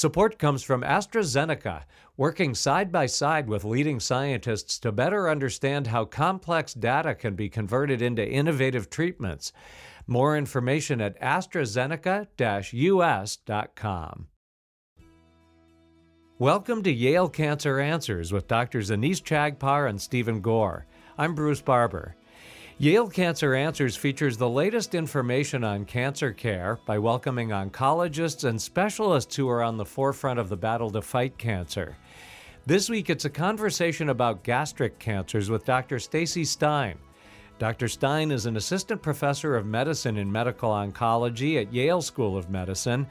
Support comes from AstraZeneca, working side by side with leading scientists to better understand how complex data can be converted into innovative treatments. More information at AstraZeneca US.com. Welcome to Yale Cancer Answers with Drs. Anees Chagpar and Stephen Gore. I'm Bruce Barber. Yale Cancer Answers features the latest information on cancer care by welcoming oncologists and specialists who are on the forefront of the battle to fight cancer. This week, it's a conversation about gastric cancers with Dr. Stacy Stein. Dr. Stein is an assistant professor of medicine in medical oncology at Yale School of Medicine,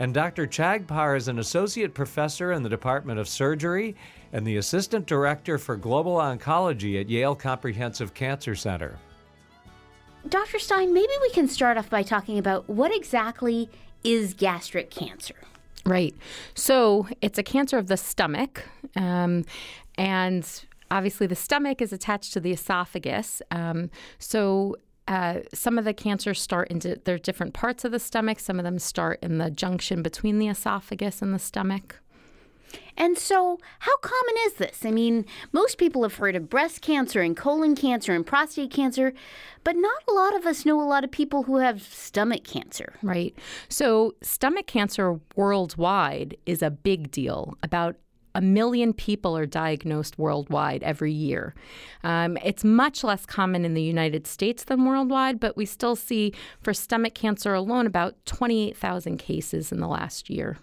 and Dr. Chagpar is an associate professor in the Department of Surgery and the assistant director for global oncology at Yale Comprehensive Cancer Center. Dr. Stein, maybe we can start off by talking about what exactly is gastric cancer. Right. So it's a cancer of the stomach. Um, and obviously, the stomach is attached to the esophagus. Um, so uh, some of the cancers start into there are different parts of the stomach. Some of them start in the junction between the esophagus and the stomach. And so, how common is this? I mean, most people have heard of breast cancer and colon cancer and prostate cancer, but not a lot of us know a lot of people who have stomach cancer. Right. So, stomach cancer worldwide is a big deal. About a million people are diagnosed worldwide every year. Um, it's much less common in the United States than worldwide, but we still see for stomach cancer alone about 28,000 cases in the last year.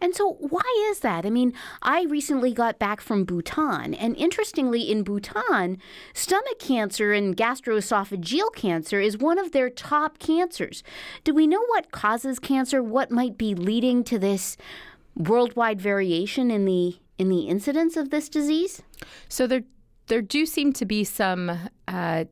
And so, why is that? I mean, I recently got back from Bhutan, and interestingly, in Bhutan, stomach cancer and gastroesophageal cancer is one of their top cancers. Do we know what causes cancer? What might be leading to this worldwide variation in the in the incidence of this disease? So there there do seem to be some uh,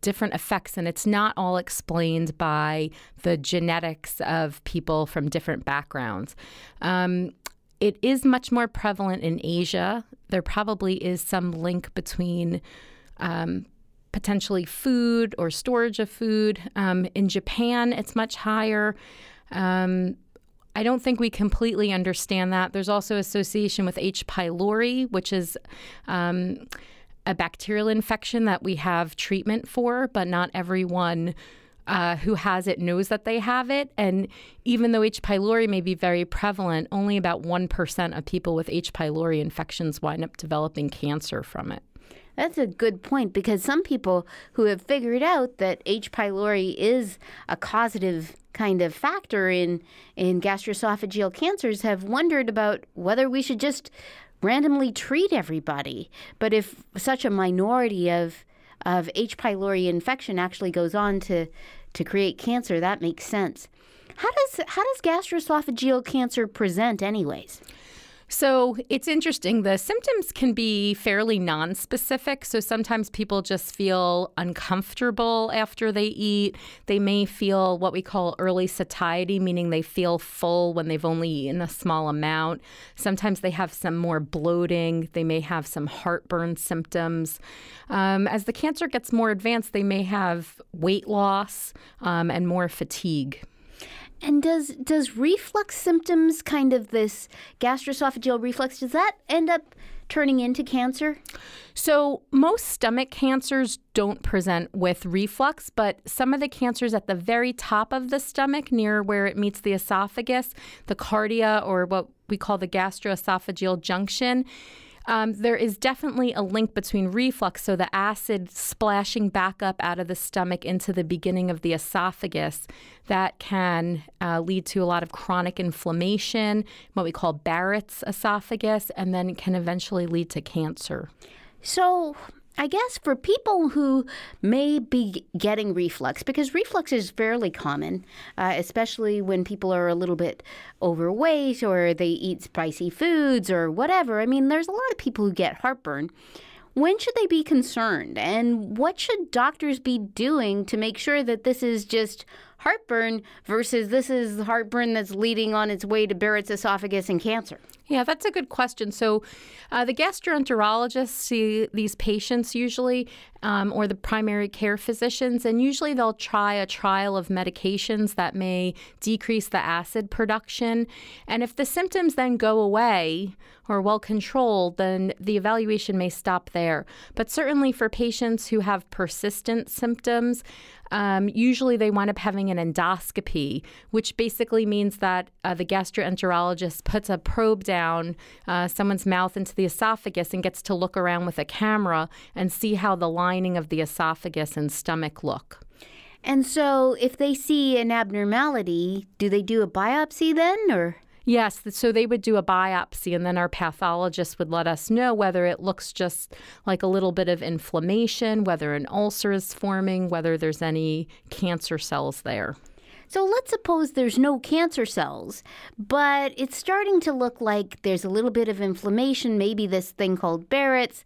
different effects, and it's not all explained by the genetics of people from different backgrounds. Um, it is much more prevalent in Asia. There probably is some link between um, potentially food or storage of food. Um, in Japan, it's much higher. Um, I don't think we completely understand that. There's also association with H. pylori, which is um, a bacterial infection that we have treatment for, but not everyone uh, who has it knows that they have it. And even though H. pylori may be very prevalent, only about 1% of people with H. pylori infections wind up developing cancer from it. That's a good point because some people who have figured out that H. pylori is a causative kind of factor in in gastroesophageal cancers have wondered about whether we should just randomly treat everybody. But if such a minority of of H. pylori infection actually goes on to to create cancer, that makes sense. How does how does gastroesophageal cancer present anyways? So it's interesting. The symptoms can be fairly non-specific. So sometimes people just feel uncomfortable after they eat. They may feel what we call early satiety, meaning they feel full when they've only eaten a small amount. Sometimes they have some more bloating. They may have some heartburn symptoms. Um, as the cancer gets more advanced, they may have weight loss um, and more fatigue. And does does reflux symptoms, kind of this gastroesophageal reflux, does that end up turning into cancer? So, most stomach cancers don't present with reflux, but some of the cancers at the very top of the stomach, near where it meets the esophagus, the cardia, or what we call the gastroesophageal junction, um, there is definitely a link between reflux, so the acid splashing back up out of the stomach into the beginning of the esophagus, that can uh, lead to a lot of chronic inflammation, what we call Barrett's esophagus, and then can eventually lead to cancer. So, I guess for people who may be getting reflux, because reflux is fairly common, uh, especially when people are a little bit overweight or they eat spicy foods or whatever. I mean, there's a lot of people who get heartburn. When should they be concerned? And what should doctors be doing to make sure that this is just heartburn versus this is heartburn that's leading on its way to Barrett's esophagus and cancer? Yeah, that's a good question. So, uh, the gastroenterologists see these patients usually, um, or the primary care physicians, and usually they'll try a trial of medications that may decrease the acid production. And if the symptoms then go away or well controlled, then the evaluation may stop there. But certainly for patients who have persistent symptoms, um, usually they wind up having an endoscopy, which basically means that uh, the gastroenterologist puts a probe down uh, someone's mouth into the esophagus and gets to look around with a camera and see how the lining of the esophagus and stomach look. And so, if they see an abnormality, do they do a biopsy then, or? Yes, so they would do a biopsy, and then our pathologist would let us know whether it looks just like a little bit of inflammation, whether an ulcer is forming, whether there's any cancer cells there. So let's suppose there's no cancer cells, but it's starting to look like there's a little bit of inflammation, maybe this thing called Barrett's.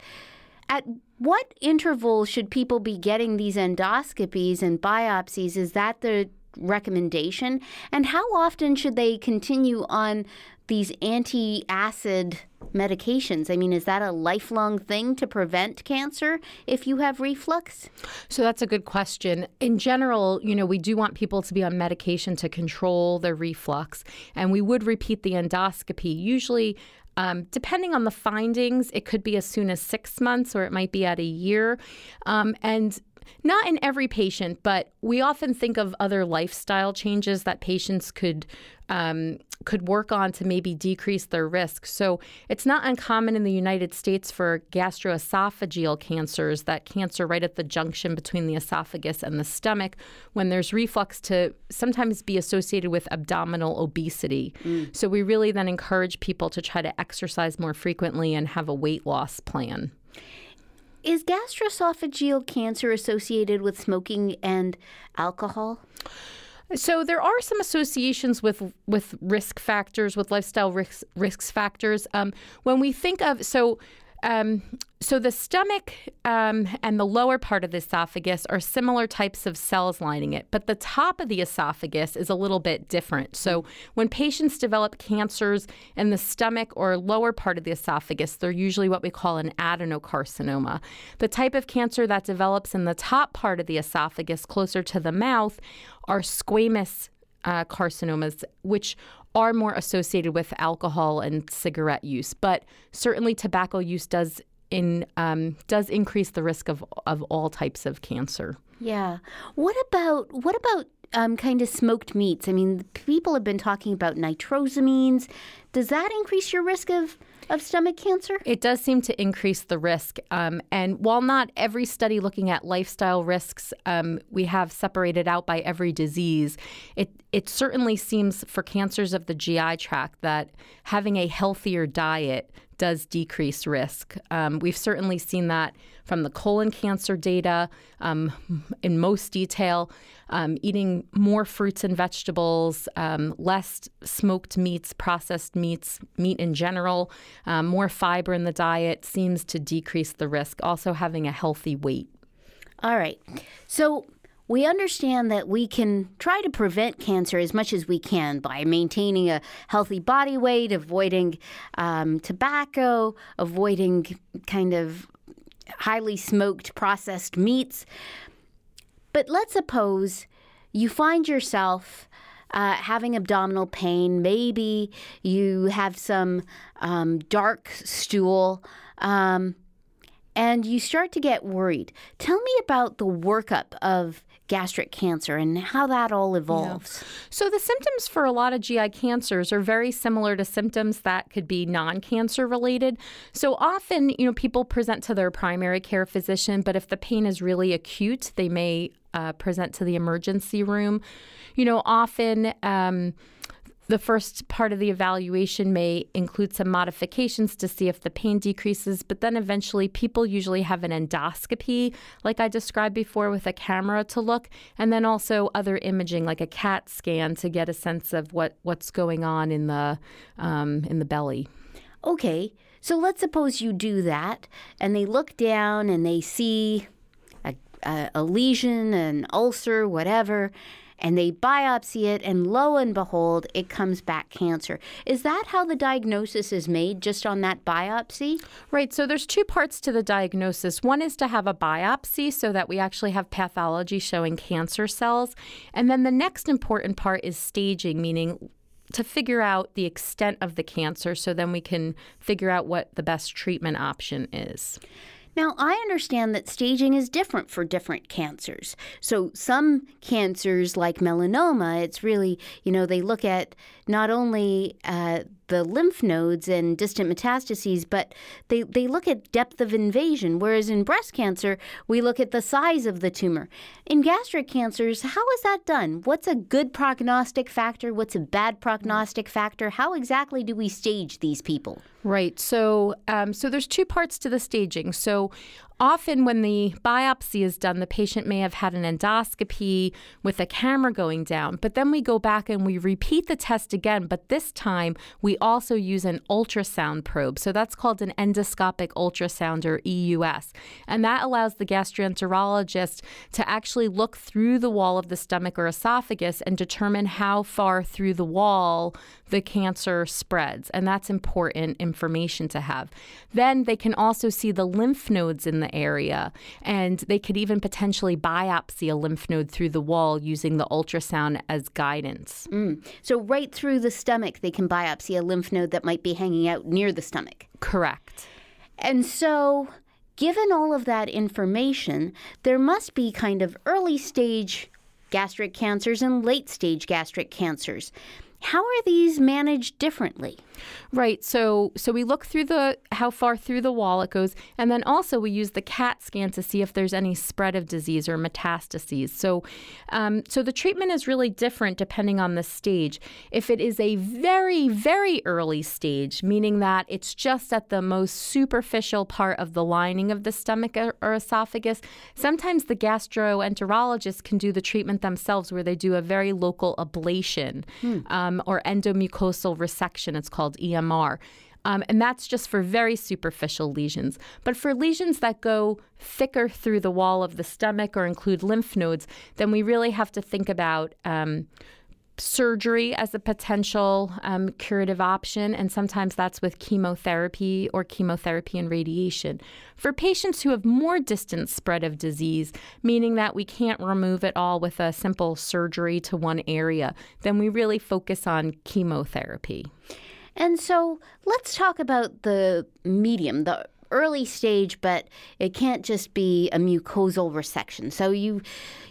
At what interval should people be getting these endoscopies and biopsies? Is that the recommendation? And how often should they continue on these anti acid medications? I mean, is that a lifelong thing to prevent cancer if you have reflux? So that's a good question. In general, you know, we do want people to be on medication to control their reflux, and we would repeat the endoscopy. Usually, um, depending on the findings, it could be as soon as six months or it might be at a year. Um, and not in every patient, but we often think of other lifestyle changes that patients could um, could work on to maybe decrease their risk. So it's not uncommon in the United States for gastroesophageal cancers, that cancer right at the junction between the esophagus and the stomach, when there's reflux to sometimes be associated with abdominal obesity. Mm. So we really then encourage people to try to exercise more frequently and have a weight loss plan. Is gastroesophageal cancer associated with smoking and alcohol? So there are some associations with with risk factors, with lifestyle risk risk factors. Um, when we think of so um, so the stomach um, and the lower part of the esophagus are similar types of cells lining it, but the top of the esophagus is a little bit different. So when patients develop cancers in the stomach or lower part of the esophagus, they're usually what we call an adenocarcinoma. The type of cancer that develops in the top part of the esophagus, closer to the mouth, are squamous uh, carcinomas, which are more associated with alcohol and cigarette use, but certainly tobacco use does in um, does increase the risk of of all types of cancer. Yeah. What about what about um, kind of smoked meats? I mean, people have been talking about nitrosamines. Does that increase your risk of of stomach cancer? It does seem to increase the risk. Um, and while not every study looking at lifestyle risks um, we have separated out by every disease, it, it certainly seems for cancers of the GI tract that having a healthier diet does decrease risk. Um, we've certainly seen that from the colon cancer data um, in most detail. Um, eating more fruits and vegetables, um, less smoked meats, processed meats, meat in general, um, more fiber in the diet seems to decrease the risk. Also, having a healthy weight. All right. So, we understand that we can try to prevent cancer as much as we can by maintaining a healthy body weight, avoiding um, tobacco, avoiding kind of highly smoked processed meats. But let's suppose you find yourself uh, having abdominal pain. Maybe you have some um, dark stool. Um, and you start to get worried. Tell me about the workup of gastric cancer and how that all evolves. Yeah. So, the symptoms for a lot of GI cancers are very similar to symptoms that could be non cancer related. So, often, you know, people present to their primary care physician, but if the pain is really acute, they may uh, present to the emergency room. You know, often, um, the first part of the evaluation may include some modifications to see if the pain decreases, but then eventually people usually have an endoscopy, like I described before, with a camera to look, and then also other imaging, like a CAT scan, to get a sense of what, what's going on in the um, in the belly. Okay, so let's suppose you do that, and they look down and they see a, a, a lesion, an ulcer, whatever and they biopsy it, and lo and behold, it comes back cancer. Is that how the diagnosis is made, just on that biopsy? Right. So there's two parts to the diagnosis. One is to have a biopsy so that we actually have pathology showing cancer cells. And then the next important part is staging, meaning to figure out the extent of the cancer so then we can figure out what the best treatment option is. Now, I understand that staging is different for different cancers. So, some cancers, like melanoma, it's really, you know, they look at not only uh, the lymph nodes and distant metastases, but they, they look at depth of invasion, whereas in breast cancer, we look at the size of the tumor. In gastric cancers, how is that done? What's a good prognostic factor? What's a bad prognostic factor? How exactly do we stage these people? Right. So, um, so there's two parts to the staging. So, aconteceu Often, when the biopsy is done, the patient may have had an endoscopy with a camera going down, but then we go back and we repeat the test again, but this time we also use an ultrasound probe. So that's called an endoscopic ultrasound or EUS. And that allows the gastroenterologist to actually look through the wall of the stomach or esophagus and determine how far through the wall the cancer spreads. And that's important information to have. Then they can also see the lymph nodes in the area, and they could even potentially biopsy a lymph node through the wall using the ultrasound as guidance. Mm. So, right through the stomach, they can biopsy a lymph node that might be hanging out near the stomach. Correct. And so, given all of that information, there must be kind of early stage gastric cancers and late stage gastric cancers. How are these managed differently? Right. So so we look through the how far through the wall it goes, and then also we use the CAT scan to see if there's any spread of disease or metastases. So um, so the treatment is really different depending on the stage. If it is a very very early stage, meaning that it's just at the most superficial part of the lining of the stomach or, or esophagus, sometimes the gastroenterologist can do the treatment themselves, where they do a very local ablation hmm. um, or endomucosal resection. It's called called EMR. Um, and that's just for very superficial lesions. But for lesions that go thicker through the wall of the stomach or include lymph nodes, then we really have to think about um, surgery as a potential um, curative option, and sometimes that's with chemotherapy or chemotherapy and radiation. For patients who have more distant spread of disease, meaning that we can't remove it all with a simple surgery to one area, then we really focus on chemotherapy. And so let's talk about the medium, the early stage, but it can't just be a mucosal resection. So you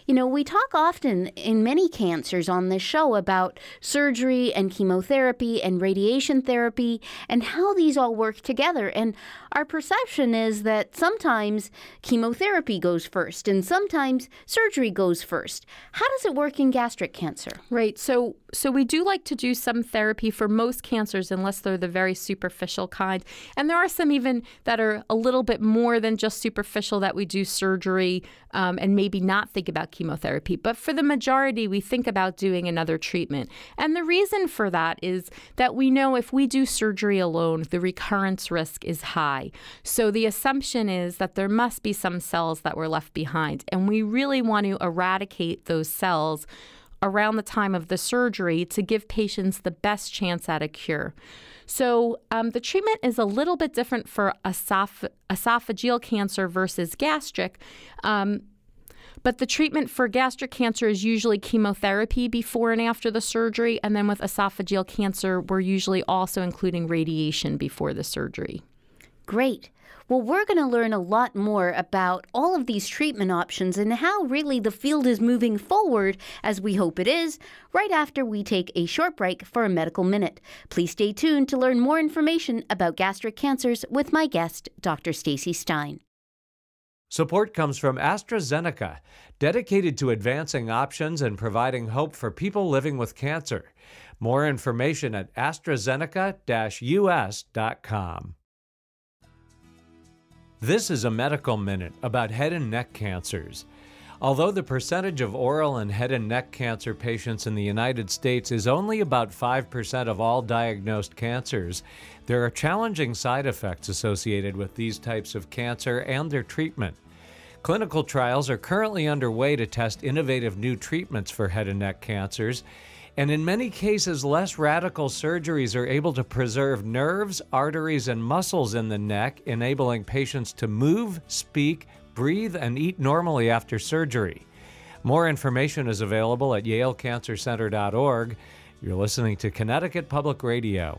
you know, we talk often in many cancers on this show about surgery and chemotherapy and radiation therapy and how these all work together. And our perception is that sometimes chemotherapy goes first and sometimes surgery goes first. How does it work in gastric cancer? Right. So so we do like to do some therapy for most cancers unless they're the very superficial kind. And there are some even that are a little bit more than just superficial that we do surgery um, and maybe not think about chemotherapy. But for the majority, we think about doing another treatment. And the reason for that is that we know if we do surgery alone, the recurrence risk is high. So the assumption is that there must be some cells that were left behind. And we really want to eradicate those cells around the time of the surgery to give patients the best chance at a cure. So, um, the treatment is a little bit different for esoph- esophageal cancer versus gastric. Um, but the treatment for gastric cancer is usually chemotherapy before and after the surgery. And then with esophageal cancer, we're usually also including radiation before the surgery. Great. Well, we're going to learn a lot more about all of these treatment options and how really the field is moving forward, as we hope it is, right after we take a short break for a medical minute. Please stay tuned to learn more information about gastric cancers with my guest, Dr. Stacy Stein. Support comes from AstraZeneca, dedicated to advancing options and providing hope for people living with cancer. More information at AstraZeneca-US.com. This is a medical minute about head and neck cancers. Although the percentage of oral and head and neck cancer patients in the United States is only about 5% of all diagnosed cancers, there are challenging side effects associated with these types of cancer and their treatment. Clinical trials are currently underway to test innovative new treatments for head and neck cancers. And in many cases, less radical surgeries are able to preserve nerves, arteries, and muscles in the neck, enabling patients to move, speak, breathe, and eat normally after surgery. More information is available at yalecancercenter.org. You're listening to Connecticut Public Radio.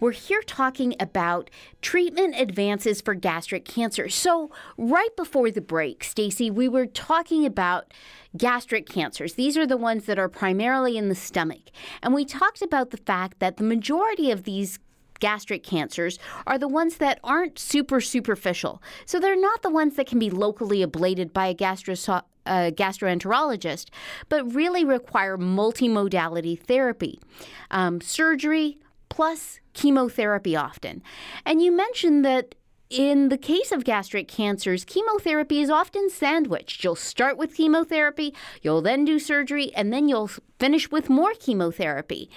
We're here talking about treatment advances for gastric cancer. So, right before the break, Stacy, we were talking about gastric cancers. These are the ones that are primarily in the stomach. And we talked about the fact that the majority of these gastric cancers are the ones that aren't super superficial. So they're not the ones that can be locally ablated by a gastro- a gastroenterologist, but really require multimodality therapy, um, surgery plus chemotherapy often. And you mentioned that in the case of gastric cancers, chemotherapy is often sandwiched. You'll start with chemotherapy, you'll then do surgery, and then you'll finish with more chemotherapy.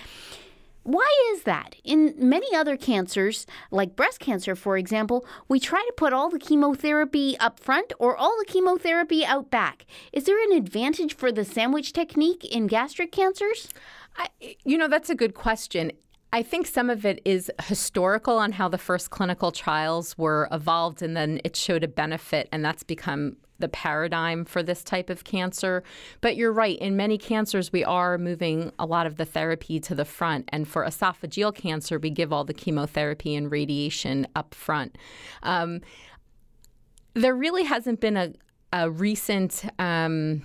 Why is that? In many other cancers, like breast cancer, for example, we try to put all the chemotherapy up front or all the chemotherapy out back. Is there an advantage for the sandwich technique in gastric cancers? I, you know, that's a good question. I think some of it is historical on how the first clinical trials were evolved and then it showed a benefit, and that's become the paradigm for this type of cancer. But you're right, in many cancers, we are moving a lot of the therapy to the front. And for esophageal cancer, we give all the chemotherapy and radiation up front. Um, there really hasn't been a, a recent. Um,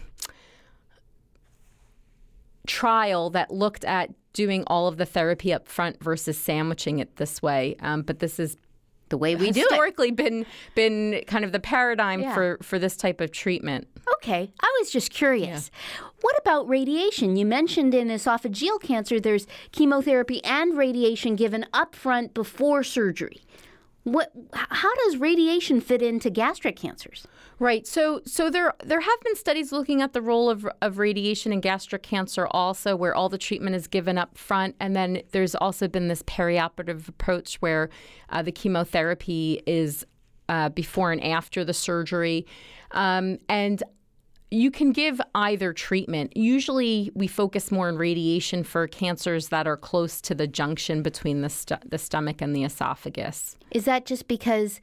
trial that looked at doing all of the therapy up front versus sandwiching it this way. Um, but this is the way we do it. Historically, been been kind of the paradigm yeah. for for this type of treatment. Okay, I was just curious. Yeah. What about radiation? You mentioned in esophageal cancer, there's chemotherapy and radiation given up front before surgery. What? How does radiation fit into gastric cancers? Right. So, so there there have been studies looking at the role of, of radiation in gastric cancer, also where all the treatment is given up front, and then there's also been this perioperative approach where uh, the chemotherapy is uh, before and after the surgery. Um, and you can give either treatment. Usually, we focus more on radiation for cancers that are close to the junction between the, st- the stomach and the esophagus. Is that just because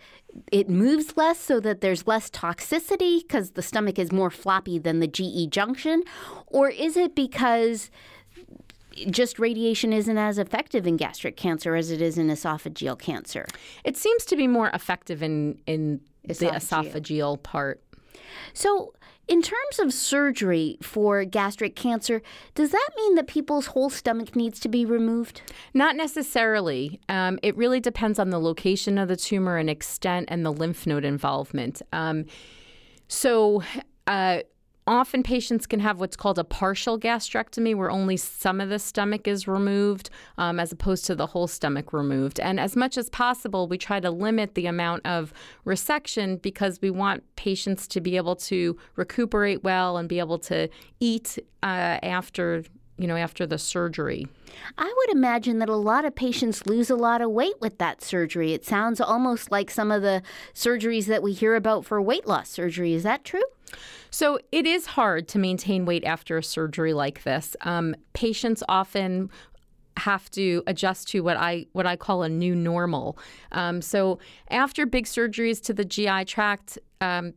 it moves less so that there's less toxicity because the stomach is more floppy than the GE junction? Or is it because just radiation isn't as effective in gastric cancer as it is in esophageal cancer? It seems to be more effective in, in esophageal. the esophageal part. So, in terms of surgery for gastric cancer, does that mean that people's whole stomach needs to be removed? Not necessarily. Um, it really depends on the location of the tumor and extent and the lymph node involvement. Um, so, uh, Often patients can have what's called a partial gastrectomy, where only some of the stomach is removed, um, as opposed to the whole stomach removed. And as much as possible, we try to limit the amount of resection because we want patients to be able to recuperate well and be able to eat uh, after you know, after the surgery. I would imagine that a lot of patients lose a lot of weight with that surgery. It sounds almost like some of the surgeries that we hear about for weight loss surgery. Is that true? So it is hard to maintain weight after a surgery like this. Um, patients often have to adjust to what I what I call a new normal. Um, so after big surgeries to the GI tract, um,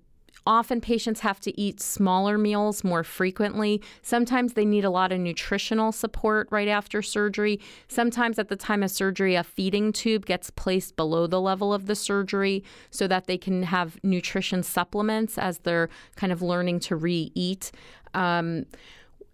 Often patients have to eat smaller meals more frequently. Sometimes they need a lot of nutritional support right after surgery. Sometimes at the time of surgery, a feeding tube gets placed below the level of the surgery so that they can have nutrition supplements as they're kind of learning to re eat. Um,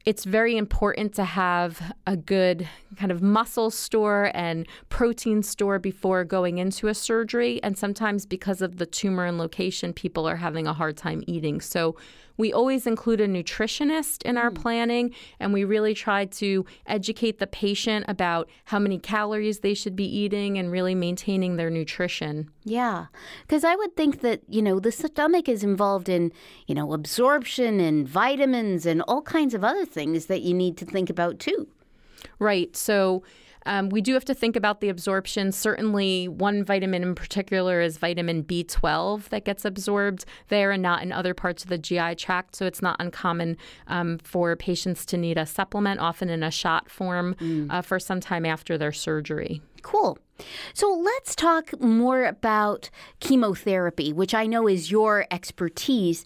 it's very important to have a good kind of muscle store and protein store before going into a surgery. And sometimes, because of the tumor and location, people are having a hard time eating. So, we always include a nutritionist in our mm. planning, and we really try to educate the patient about how many calories they should be eating and really maintaining their nutrition. Yeah, because I would think that, you know, the stomach is involved in, you know, absorption and vitamins and all kinds of other things that you need to think about too. Right. So, Um, we do have to think about the absorption. Certainly, one vitamin in particular is vitamin B12 that gets absorbed there and not in other parts of the GI tract. So it's not uncommon um, for patients to need a supplement, often in a shot form, mm. uh, for some time after their surgery. Cool. So let's talk more about chemotherapy, which I know is your expertise.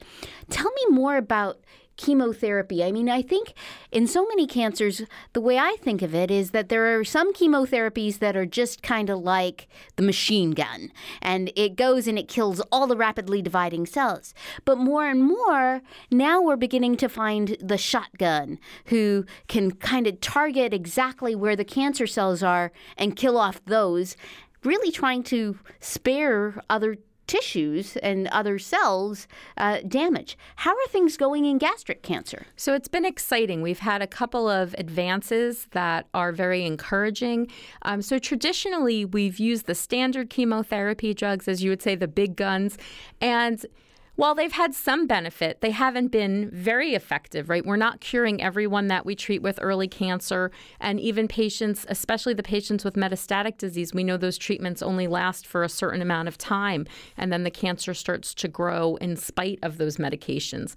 Tell me more about chemotherapy. I mean, I think in so many cancers, the way I think of it is that there are some chemotherapies that are just kind of like the machine gun, and it goes and it kills all the rapidly dividing cells. But more and more, now we're beginning to find the shotgun who can kind of target exactly where the cancer cells are and kill off those really trying to spare other tissues and other cells uh, damage. How are things going in gastric cancer? So it's been exciting. We've had a couple of advances that are very encouraging. Um, so traditionally, we've used the standard chemotherapy drugs, as you would say, the big guns, and while they've had some benefit, they haven't been very effective, right? We're not curing everyone that we treat with early cancer. And even patients, especially the patients with metastatic disease, we know those treatments only last for a certain amount of time. And then the cancer starts to grow in spite of those medications.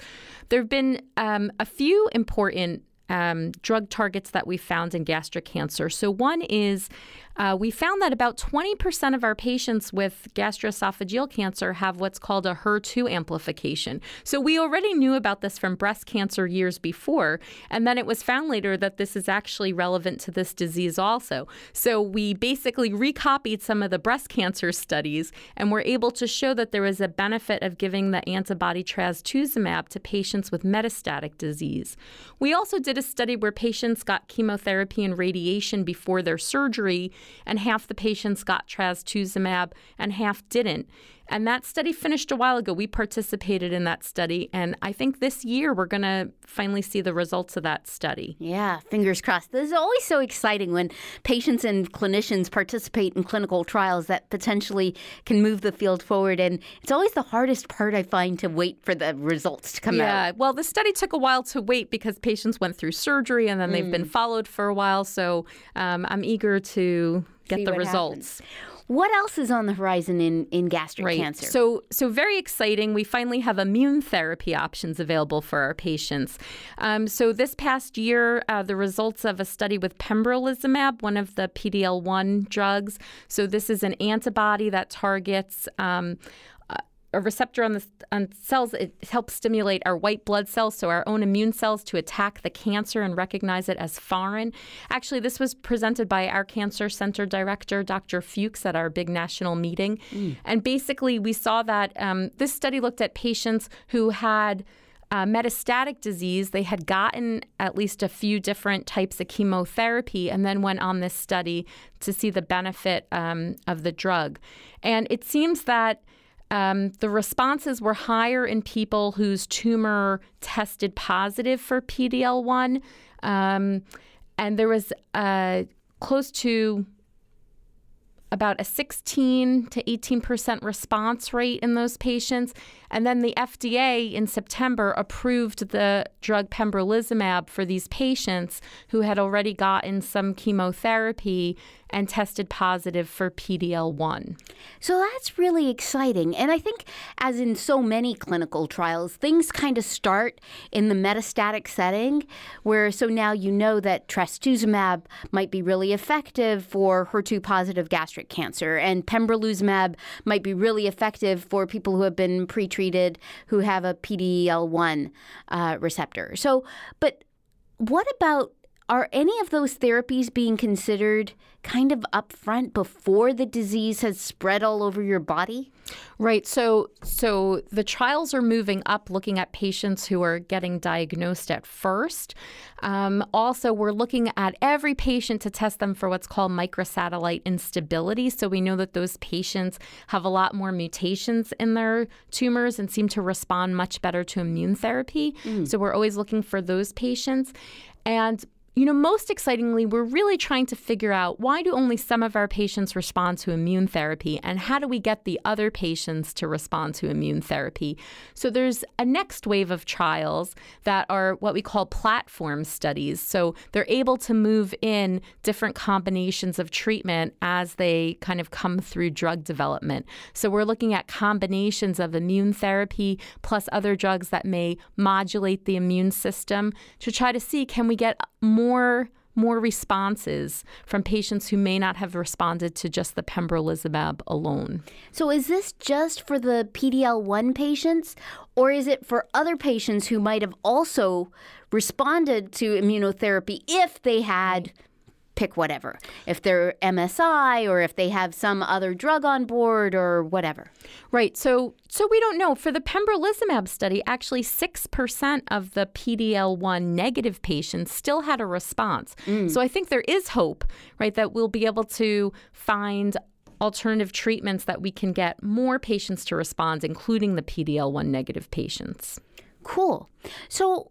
There have been um, a few important um, drug targets that we found in gastric cancer. So, one is uh, we found that about 20% of our patients with gastroesophageal cancer have what's called a HER2 amplification. So we already knew about this from breast cancer years before, and then it was found later that this is actually relevant to this disease also. So we basically recopied some of the breast cancer studies and were able to show that there was a benefit of giving the antibody trastuzumab to patients with metastatic disease. We also did a study where patients got chemotherapy and radiation before their surgery and half the patients got trastuzumab and half didn't. And that study finished a while ago. We participated in that study, and I think this year we're going to finally see the results of that study. Yeah, fingers crossed. This is always so exciting when patients and clinicians participate in clinical trials that potentially can move the field forward. And it's always the hardest part, I find, to wait for the results to come yeah, out. Yeah, well, the study took a while to wait because patients went through surgery and then mm. they've been mm. followed for a while. So um, I'm eager to get See the results. Happens. What else is on the horizon in, in gastric right. cancer? So, so very exciting. We finally have immune therapy options available for our patients. Um, so this past year, uh, the results of a study with pembrolizumab, one of the PD-L1 drugs. So this is an antibody that targets um, a receptor on the on cells. It helps stimulate our white blood cells, so our own immune cells, to attack the cancer and recognize it as foreign. Actually, this was presented by our cancer center director, Dr. Fuchs, at our big national meeting. Mm. And basically, we saw that um, this study looked at patients who had uh, metastatic disease, they had gotten at least a few different types of chemotherapy and then went on this study to see the benefit um, of the drug. And it seems that um, the responses were higher in people whose tumor tested positive for PD-L1, um, and there was uh, close to about a 16 to 18 percent response rate in those patients. And then the FDA in September approved the drug pembrolizumab for these patients who had already gotten some chemotherapy and tested positive for PD-L1. So that's really exciting. And I think, as in so many clinical trials, things kind of start in the metastatic setting, where so now you know that trastuzumab might be really effective for HER2 positive gastric cancer, and pembrolizumab might be really effective for people who have been pretreated who have a PD-L1 uh, receptor. So, but what about are any of those therapies being considered kind of upfront before the disease has spread all over your body? Right. So so the trials are moving up looking at patients who are getting diagnosed at first. Um, also, we're looking at every patient to test them for what's called microsatellite instability. So we know that those patients have a lot more mutations in their tumors and seem to respond much better to immune therapy. Mm. So we're always looking for those patients. And you know, most excitingly, we're really trying to figure out why do only some of our patients respond to immune therapy and how do we get the other patients to respond to immune therapy? So there's a next wave of trials that are what we call platform studies. So they're able to move in different combinations of treatment as they kind of come through drug development. So we're looking at combinations of immune therapy plus other drugs that may modulate the immune system to try to see can we get more more responses from patients who may not have responded to just the pembrolizumab alone. So is this just for the PD-L1 patients or is it for other patients who might have also responded to immunotherapy if they had pick whatever. If they're MSI or if they have some other drug on board or whatever. Right. So so we don't know. For the pembrolizumab study, actually 6% of the PD-L1 negative patients still had a response. Mm. So I think there is hope, right, that we'll be able to find alternative treatments that we can get more patients to respond, including the PD-L1 negative patients. Cool. So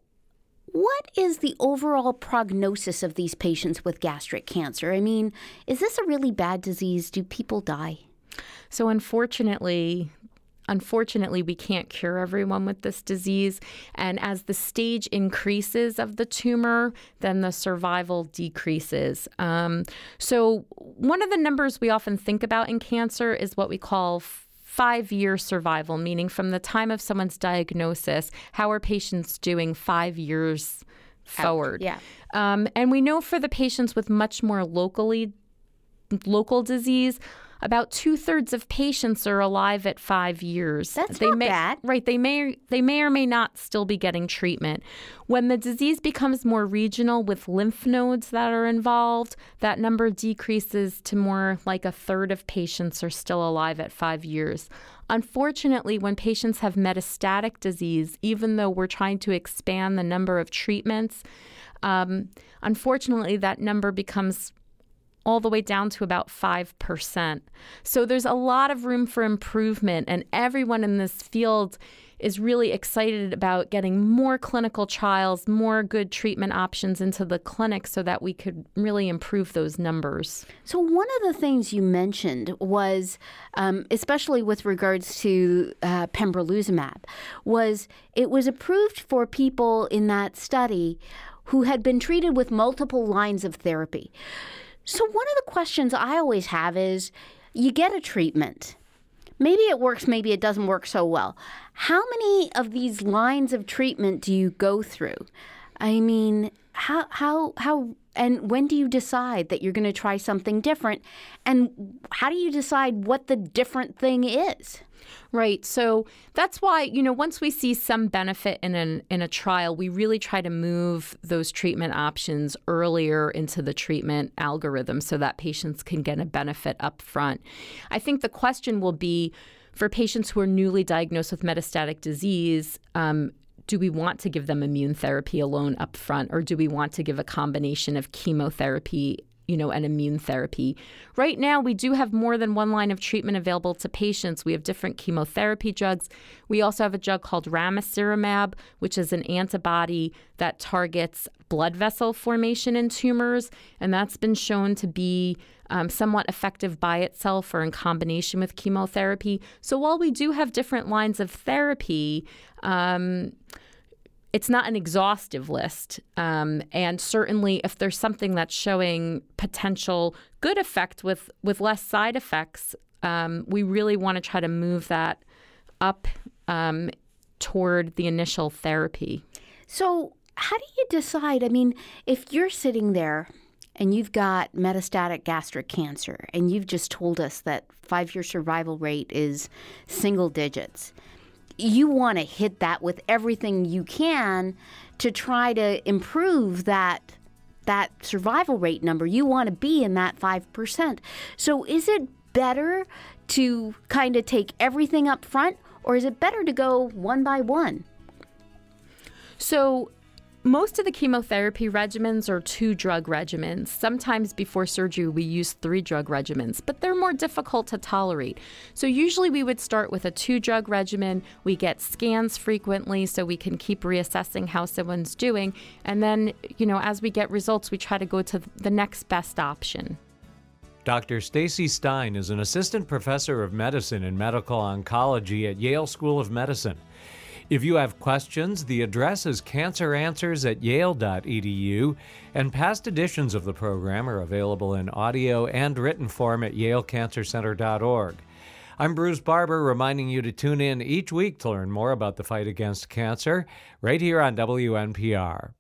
what is the overall prognosis of these patients with gastric cancer? I mean, is this a really bad disease? Do people die? So, unfortunately, Unfortunately, we can't cure everyone with this disease. And as the stage increases of the tumor, then the survival decreases. Um, so, one of the numbers we often think about in cancer is what we call five year survival, meaning from the time of someone's diagnosis, how are patients doing five years forward? Yeah. Um, and we know for the patients with much more locally local disease, about two thirds of patients are alive at five years. That's they not may, bad. Right. They may they may or may not still be getting treatment. When the disease becomes more regional with lymph nodes that are involved, that number decreases to more like a third of patients are still alive at five years. Unfortunately, when patients have metastatic disease, even though we're trying to expand the number of treatments, um, unfortunately, that number becomes all the way down to about 5%. So there's a lot of room for improvement, and everyone in this field is really excited about getting more clinical trials, more good treatment options into the clinic so that we could really improve those numbers. So, one of the things you mentioned was, um, especially with regards to uh, pembrolizumab, was it was approved for people in that study who had been treated with multiple lines of therapy. So, one of the questions I always have is you get a treatment. Maybe it works, maybe it doesn't work so well. How many of these lines of treatment do you go through? I mean, how, how, how, and when do you decide that you're going to try something different? And how do you decide what the different thing is? Right. So that's why, you know, once we see some benefit in an in a trial, we really try to move those treatment options earlier into the treatment algorithm so that patients can get a benefit up front. I think the question will be for patients who are newly diagnosed with metastatic disease, um, do we want to give them immune therapy alone up front or do we want to give a combination of chemotherapy you know, an immune therapy. Right now, we do have more than one line of treatment available to patients. We have different chemotherapy drugs. We also have a drug called ramucirumab, which is an antibody that targets blood vessel formation in tumors, and that's been shown to be um, somewhat effective by itself or in combination with chemotherapy. So while we do have different lines of therapy, um, it's not an exhaustive list. Um, and certainly, if there's something that's showing potential good effect with, with less side effects, um, we really want to try to move that up um, toward the initial therapy. So, how do you decide? I mean, if you're sitting there and you've got metastatic gastric cancer and you've just told us that five year survival rate is single digits you want to hit that with everything you can to try to improve that that survival rate number. You want to be in that 5%. So is it better to kind of take everything up front or is it better to go one by one? So most of the chemotherapy regimens are two drug regimens. Sometimes before surgery, we use three drug regimens, but they're more difficult to tolerate. So, usually, we would start with a two drug regimen. We get scans frequently so we can keep reassessing how someone's doing. And then, you know, as we get results, we try to go to the next best option. Dr. Stacy Stein is an assistant professor of medicine and medical oncology at Yale School of Medicine. If you have questions, the address is canceranswers at yale.edu, and past editions of the program are available in audio and written form at yalecancercenter.org. I'm Bruce Barber, reminding you to tune in each week to learn more about the fight against cancer, right here on WNPR.